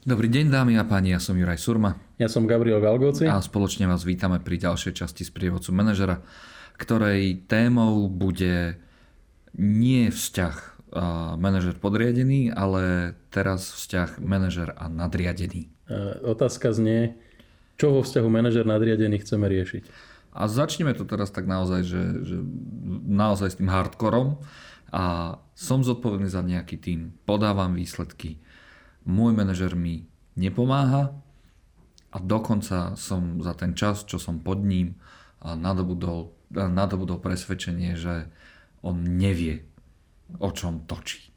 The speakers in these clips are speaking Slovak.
Dobrý deň dámy a páni, ja som Juraj Surma. Ja som Gabriel Galgoci. A spoločne vás vítame pri ďalšej časti z prievodcu manažera, ktorej témou bude nie vzťah manažer podriadený, ale teraz vzťah manažer a nadriadený. Otázka znie, čo vo vzťahu manažer nadriadený chceme riešiť? A začneme to teraz tak naozaj, že, že naozaj s tým hardkorom a som zodpovedný za nejaký tým, podávam výsledky, môj manažer mi nepomáha a dokonca som za ten čas, čo som pod ním, nadobudol, nadobudol presvedčenie, že on nevie, o čom točí.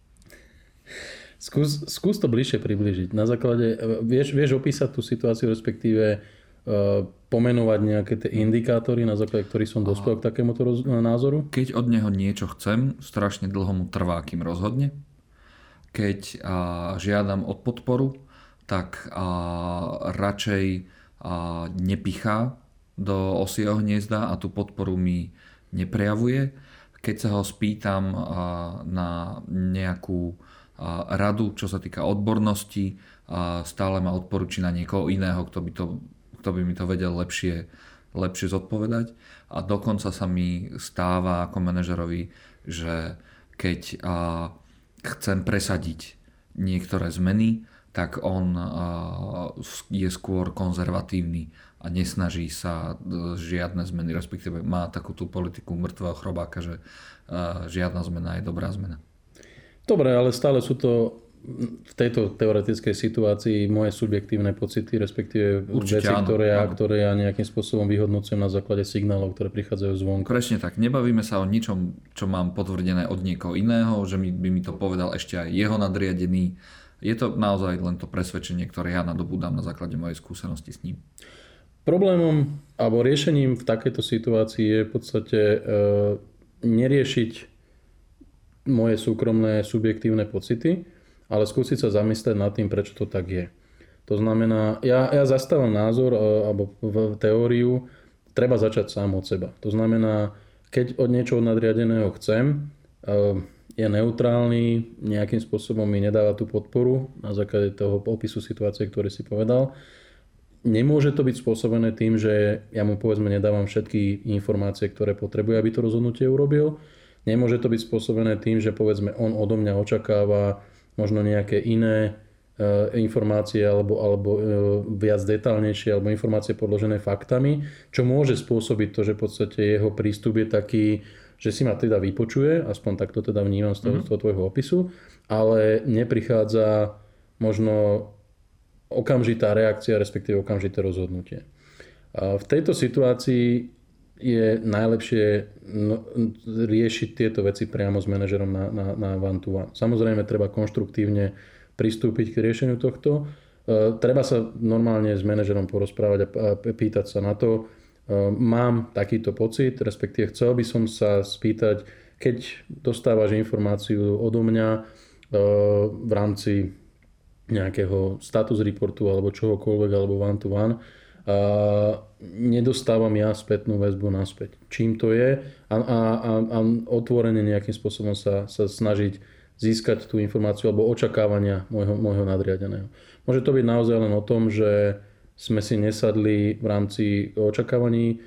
Skús, skús to bližšie približiť. Na základe, vieš, vieš opísať tú situáciu, respektíve uh, pomenovať nejaké tie indikátory, na základe ktorých som dospel k takémuto roz, názoru? Keď od neho niečo chcem, strašne dlho mu trvá, kým rozhodne keď žiadam o podporu, tak radšej nepichá do osieho hniezda a tú podporu mi neprejavuje. Keď sa ho spýtam na nejakú radu, čo sa týka odbornosti, stále ma odporúči na niekoho iného, kto by, to, kto by mi to vedel lepšie, lepšie zodpovedať. A dokonca sa mi stáva ako manažerovi, že keď chcem presadiť niektoré zmeny, tak on je skôr konzervatívny a nesnaží sa e, žiadne zmeny, respektíve má takú tú politiku mŕtvého chrobáka, že žiadna zmena je dobrá zmena. Dobre, ale stále sú to v tejto teoretickej situácii moje subjektívne pocity, respektíve Určite, veci, áno, ktoré, ja, áno. ktoré ja nejakým spôsobom vyhodnocujem na základe signálov, ktoré prichádzajú zvonku. Presne tak. Nebavíme sa o ničom, čo mám potvrdené od niekoho iného, že mi, by mi to povedal ešte aj jeho nadriadený. Je to naozaj len to presvedčenie, ktoré ja nadobúdam na základe mojej skúsenosti s ním. Problémom alebo riešením v takejto situácii je v podstate e, neriešiť moje súkromné subjektívne pocity, ale skúsiť sa zamyslieť nad tým, prečo to tak je. To znamená, ja, ja zastávam názor e, alebo v teóriu, treba začať sám od seba. To znamená, keď od niečoho nadriadeného chcem, e, je neutrálny, nejakým spôsobom mi nedáva tú podporu na základe toho opisu situácie, ktorý si povedal. Nemôže to byť spôsobené tým, že ja mu povedzme nedávam všetky informácie, ktoré potrebuje, aby to rozhodnutie urobil. Nemôže to byť spôsobené tým, že povedzme on odo mňa očakáva možno nejaké iné e, informácie alebo, alebo e, viac detálnejšie alebo informácie podložené faktami, čo môže spôsobiť to, že v podstate jeho prístup je taký, že si ma teda vypočuje, aspoň takto teda vnímam z toho, mm-hmm. z toho tvojho opisu, ale neprichádza možno okamžitá reakcia, respektíve okamžité rozhodnutie. V tejto situácii je najlepšie no, riešiť tieto veci priamo s manažerom na, na, na one to one. Samozrejme, treba konštruktívne pristúpiť k riešeniu tohto. E, treba sa normálne s manažerom porozprávať a pýtať sa na to. E, mám takýto pocit, respektíve chcel by som sa spýtať, keď dostávaš informáciu odo mňa e, v rámci nejakého status reportu alebo čohokoľvek alebo one to one, a nedostávam ja spätnú väzbu naspäť. Čím to je a, a, a, a otvorene nejakým spôsobom sa, sa snažiť získať tú informáciu alebo očakávania môjho, môjho nadriadeného. Môže to byť naozaj len o tom, že sme si nesadli v rámci očakávaní.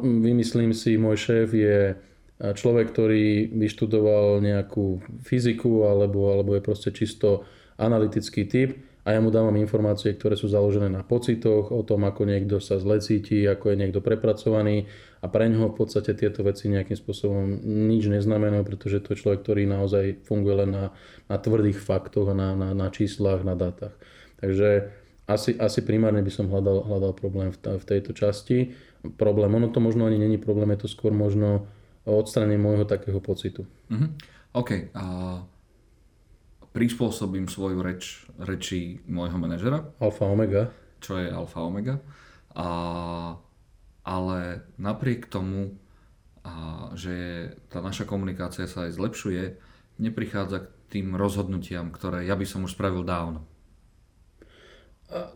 Vymyslím si, môj šéf je človek, ktorý vyštudoval nejakú fyziku alebo, alebo je proste čisto analytický typ a ja mu dávam informácie, ktoré sú založené na pocitoch, o tom, ako niekto sa zle cíti, ako je niekto prepracovaný a pre neho v podstate tieto veci nejakým spôsobom nič neznamenajú, pretože to je človek, ktorý naozaj funguje len na, na tvrdých faktoch na, na, na číslach, na dátach. Takže asi, asi primárne by som hľadal, hľadal problém v, v tejto časti. Problém, ono to možno ani není problém, je to skôr možno odstranenie môjho takého pocitu. Mm-hmm. OK. Uh prispôsobím svoju reč reči môjho manažera. Alfa Omega. Čo je Alfa Omega. A, ale napriek tomu, a, že tá naša komunikácia sa aj zlepšuje, neprichádza k tým rozhodnutiam, ktoré ja by som už spravil dávno.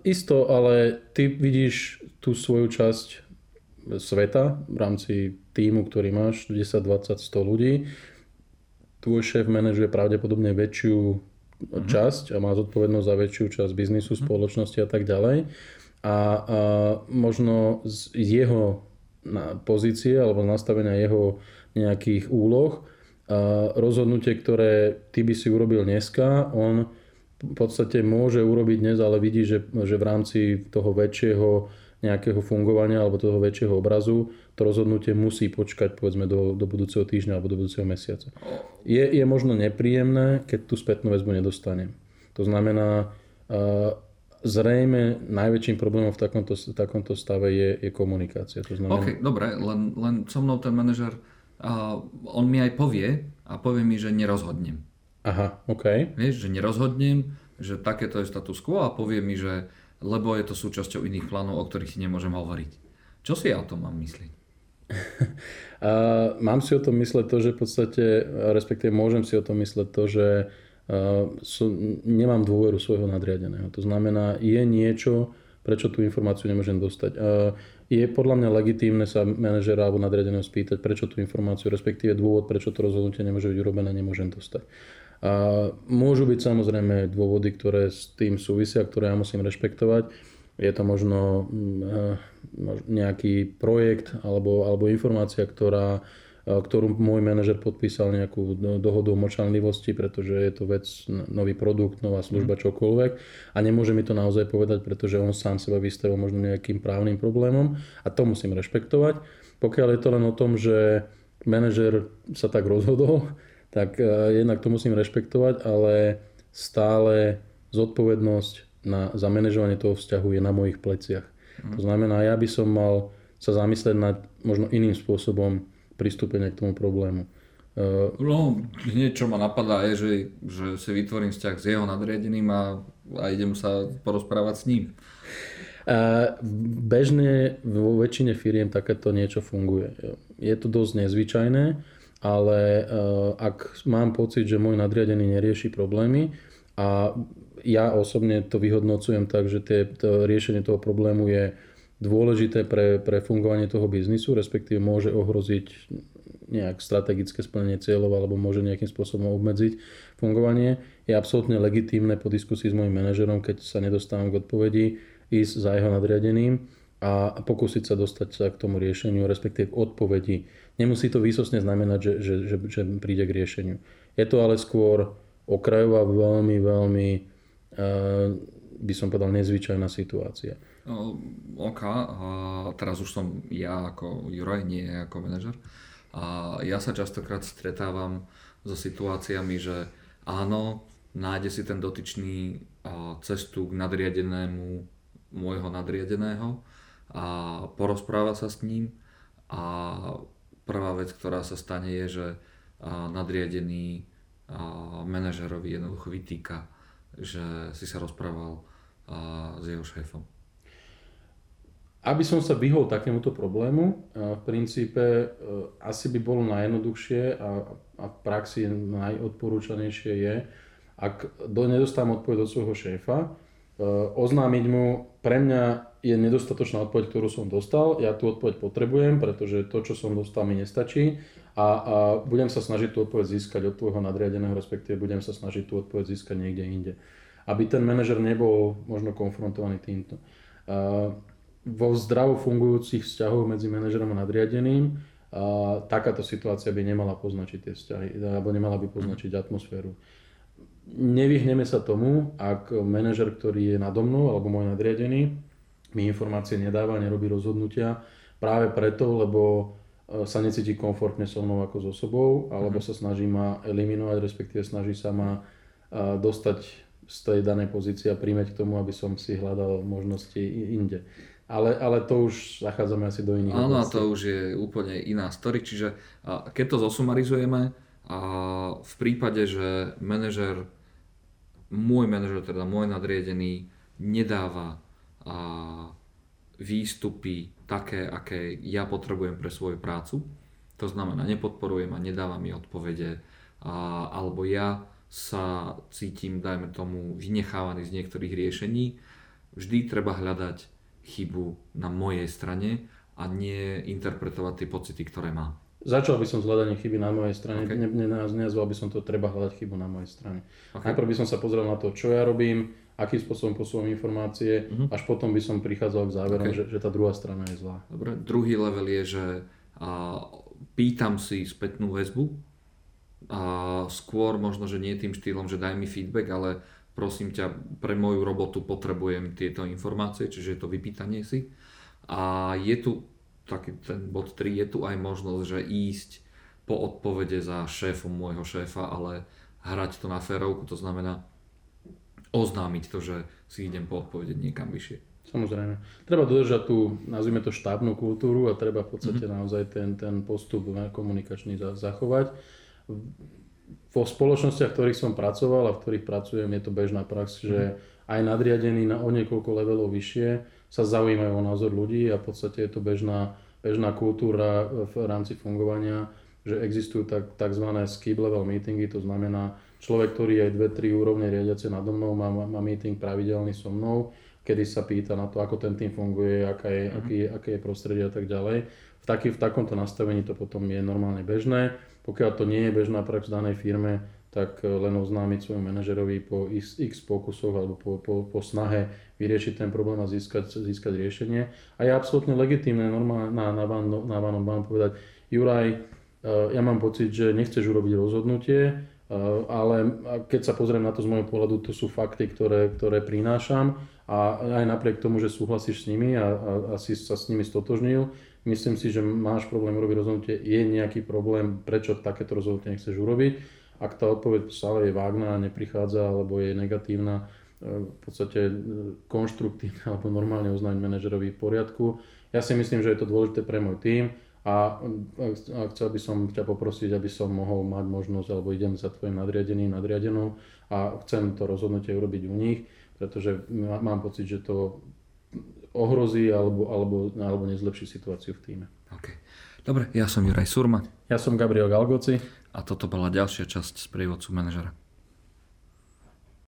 Isto, ale ty vidíš tú svoju časť sveta v rámci týmu, ktorý máš, 10, 20, 100 ľudí. Tvoj šéf manažuje pravdepodobne väčšiu uh-huh. časť a má zodpovednosť za väčšiu časť biznisu, uh-huh. spoločnosti a tak ďalej. A, a možno z jeho pozície alebo nastavenia jeho nejakých úloh a rozhodnutie, ktoré ty by si urobil dneska, on v podstate môže urobiť dnes, ale vidí, že, že v rámci toho väčšieho nejakého fungovania alebo toho väčšieho obrazu to rozhodnutie musí počkať povedzme do, do budúceho týždňa alebo do budúceho mesiaca. Je, je možno nepríjemné, keď tú spätnú väzbu nedostanem. To znamená, uh, zrejme najväčším problémom v takomto, v takomto stave je, je komunikácia. To znamená... OK, dobre, len, len so mnou ten manažer, uh, on mi aj povie a povie mi, že nerozhodnem. Aha, OK. Vieš, že nerozhodnem, že takéto je status quo a povie mi, že lebo je to súčasťou iných plánov, o ktorých si nemôžem hovoriť. Čo si ja o tom mám myslieť? a mám si o tom mysleť to, že v podstate, respektíve môžem si o tom mysleť to, že uh, so, nemám dôveru svojho nadriadeného. To znamená, je niečo, prečo tú informáciu nemôžem dostať. Je podľa mňa legitímne sa manažera alebo nadriadeného spýtať, prečo tú informáciu, respektíve dôvod, prečo to rozhodnutie nemôže byť urobené, nemôžem dostať. A môžu byť samozrejme dôvody, ktoré s tým súvisia, ktoré ja musím rešpektovať. Je to možno mm, eh, nejaký projekt alebo, alebo informácia, ktorá, eh, ktorú môj manažer podpísal nejakú dohodu o močanlivosti, pretože je to vec, nový produkt, nová služba, mhm. čokoľvek. A nemôže mi to naozaj povedať, pretože on sám seba vystavil možno nejakým právnym problémom a to musím rešpektovať. Pokiaľ je to len o tom, že manažer sa tak rozhodol, tak uh, jednak to musím rešpektovať, ale stále zodpovednosť na, za manažovanie toho vzťahu je na mojich pleciach. Mm. To znamená, ja by som mal sa zamyslieť nad možno iným spôsobom pristúpenia k tomu problému. Uh, no, hneď čo ma napadá je, že, že si vytvorím vzťah s jeho nadriadeným a, a idem sa porozprávať s ním. Uh, bežne vo väčšine firiem takéto niečo funguje. Je to dosť nezvyčajné, ale eh, ak mám pocit, že môj nadriadený nerieši problémy a ja osobne to vyhodnocujem tak, že tie, to riešenie toho problému je dôležité pre, pre fungovanie toho biznisu, respektíve môže ohroziť nejak strategické splnenie cieľov alebo môže nejakým spôsobom obmedziť fungovanie. Je absolútne legitímne po diskusii s mojim manažerom, keď sa nedostávam k odpovedi, ísť za jeho nadriadeným a pokúsiť sa dostať sa k tomu riešeniu, respektíve k odpovedi Nemusí to výsostne znamenať, že, že, že, že príde k riešeniu. Je to ale skôr okrajová, veľmi, veľmi, uh, by som povedal, nezvyčajná situácia. OK, a teraz už som ja ako Juraj, nie ako manažer. A ja sa častokrát stretávam so situáciami, že áno, nájde si ten dotyčný cestu k nadriadenému môjho nadriadeného a porozpráva sa s ním a prvá vec, ktorá sa stane, je, že nadriadený manažerovi jednoducho vytýka, že si sa rozprával s jeho šéfom. Aby som sa vyhol takémuto problému, v princípe e, asi by bolo najjednoduchšie a, a v praxi najodporúčanejšie je, ak do, nedostám odpoveď od svojho šéfa, e, oznámiť mu, pre mňa je nedostatočná odpoveď, ktorú som dostal. Ja tú odpoveď potrebujem, pretože to, čo som dostal, mi nestačí a, a budem sa snažiť tú odpoveď získať od tvojho nadriadeného, respektíve budem sa snažiť tú odpoveď získať niekde inde. Aby ten manažer nebol možno konfrontovaný týmto. A, vo zdravo fungujúcich vzťahoch medzi manažerom a nadriadeným a takáto situácia by nemala poznačiť tie vzťahy, alebo nemala by poznačiť atmosféru. Nevyhneme sa tomu, ak manažer, ktorý je nado mnou, alebo môj nadriadený, mi informácie nedáva, nerobí rozhodnutia práve preto, lebo e, sa necíti komfortne so mnou ako so sobou, alebo mhm. sa snaží ma eliminovať, respektíve snaží sa ma e, dostať z tej danej pozície a príjmeť k tomu, aby som si hľadal možnosti inde. Ale, ale to už zachádzame asi do iných Áno, to už je úplne iná story, čiže keď to zosumarizujeme, a v prípade, že manažer, môj manažer, teda môj nadriedený, nedáva a výstupy také, aké ja potrebujem pre svoju prácu. To znamená, nepodporujem a nedávam mi odpovede, a, alebo ja sa cítim, dajme tomu, vynechávaný z niektorých riešení. Vždy treba hľadať chybu na mojej strane a nie interpretovať tie pocity, ktoré mám. začal by som s hľadaním chyby na mojej strane, okay. ne, ne, nenazval by som to, treba hľadať chybu na mojej strane. Okay. Najprv by som sa pozrel na to, čo ja robím, akým spôsobom posúvam informácie, uh-huh. až potom by som prichádzal k záverom, okay. že, že tá druhá strana je zlá. Dobre, druhý level je, že a, pýtam si spätnú väzbu, a skôr možno, že nie tým štýlom, že daj mi feedback, ale prosím ťa, pre moju robotu potrebujem tieto informácie, čiže je to vypýtanie si. A je tu taký ten bod 3, je tu aj možnosť, že ísť po odpovede za šéfom môjho šéfa, ale hrať to na férovku, to znamená oznámiť to, že si idem po odpovede niekam vyššie. Samozrejme. Treba dodržať tú, nazvime to štábnu kultúru a treba v podstate mm-hmm. naozaj ten, ten postup komunikačný zachovať. Vo spoločnostiach, v ktorých som pracoval a v ktorých pracujem, je to bežná prax, mm-hmm. že aj nadriadení na o niekoľko levelov vyššie sa zaujímajú o názor ľudí a v podstate je to bežná, bežná kultúra v rámci fungovania, že existujú tak, tzv. skip level meetingy, to znamená človek, ktorý je 2-3 úrovne riadiace nado mnou, má, má meeting pravidelný so mnou, kedy sa pýta na to, ako ten tým funguje, aká je, aký, aké je prostredie a tak ďalej. V, taký, v takomto nastavení to potom je normálne bežné. Pokiaľ to nie je bežná prax v danej firme, tak eh, len oznámiť svojmu manažerovi po x, x pokusoch alebo po, po, po snahe vyriešiť ten problém a získať, získať riešenie. A je absolútne legitímne normálne na, na, van, na vanom vám povedať, Juraj, eh, ja mám pocit, že nechceš urobiť rozhodnutie, ale keď sa pozriem na to z môjho pohľadu, to sú fakty, ktoré, ktoré prinášam. A aj napriek tomu, že súhlasíš s nimi a, a, si sa s nimi stotožnil, myslím si, že máš problém urobiť rozhodnutie, je nejaký problém, prečo takéto rozhodnutie nechceš urobiť? Ak tá odpoveď stále je vágná, neprichádza alebo je negatívna, e, v podstate e, konštruktívne alebo normálne oznámiť manažerovi v poriadku. Ja si myslím, že je to dôležité pre môj tým a chcel by som ťa poprosiť, aby som mohol mať možnosť, alebo idem za tvojim nadriadeným, nadriadenou a chcem to rozhodnutie urobiť u nich, pretože mám pocit, že to ohrozí alebo, alebo, alebo nezlepší situáciu v týme. Okay. Dobre, ja som Juraj Surma. Ja som Gabriel Galgoci a toto bola ďalšia časť z prievodcu manažera.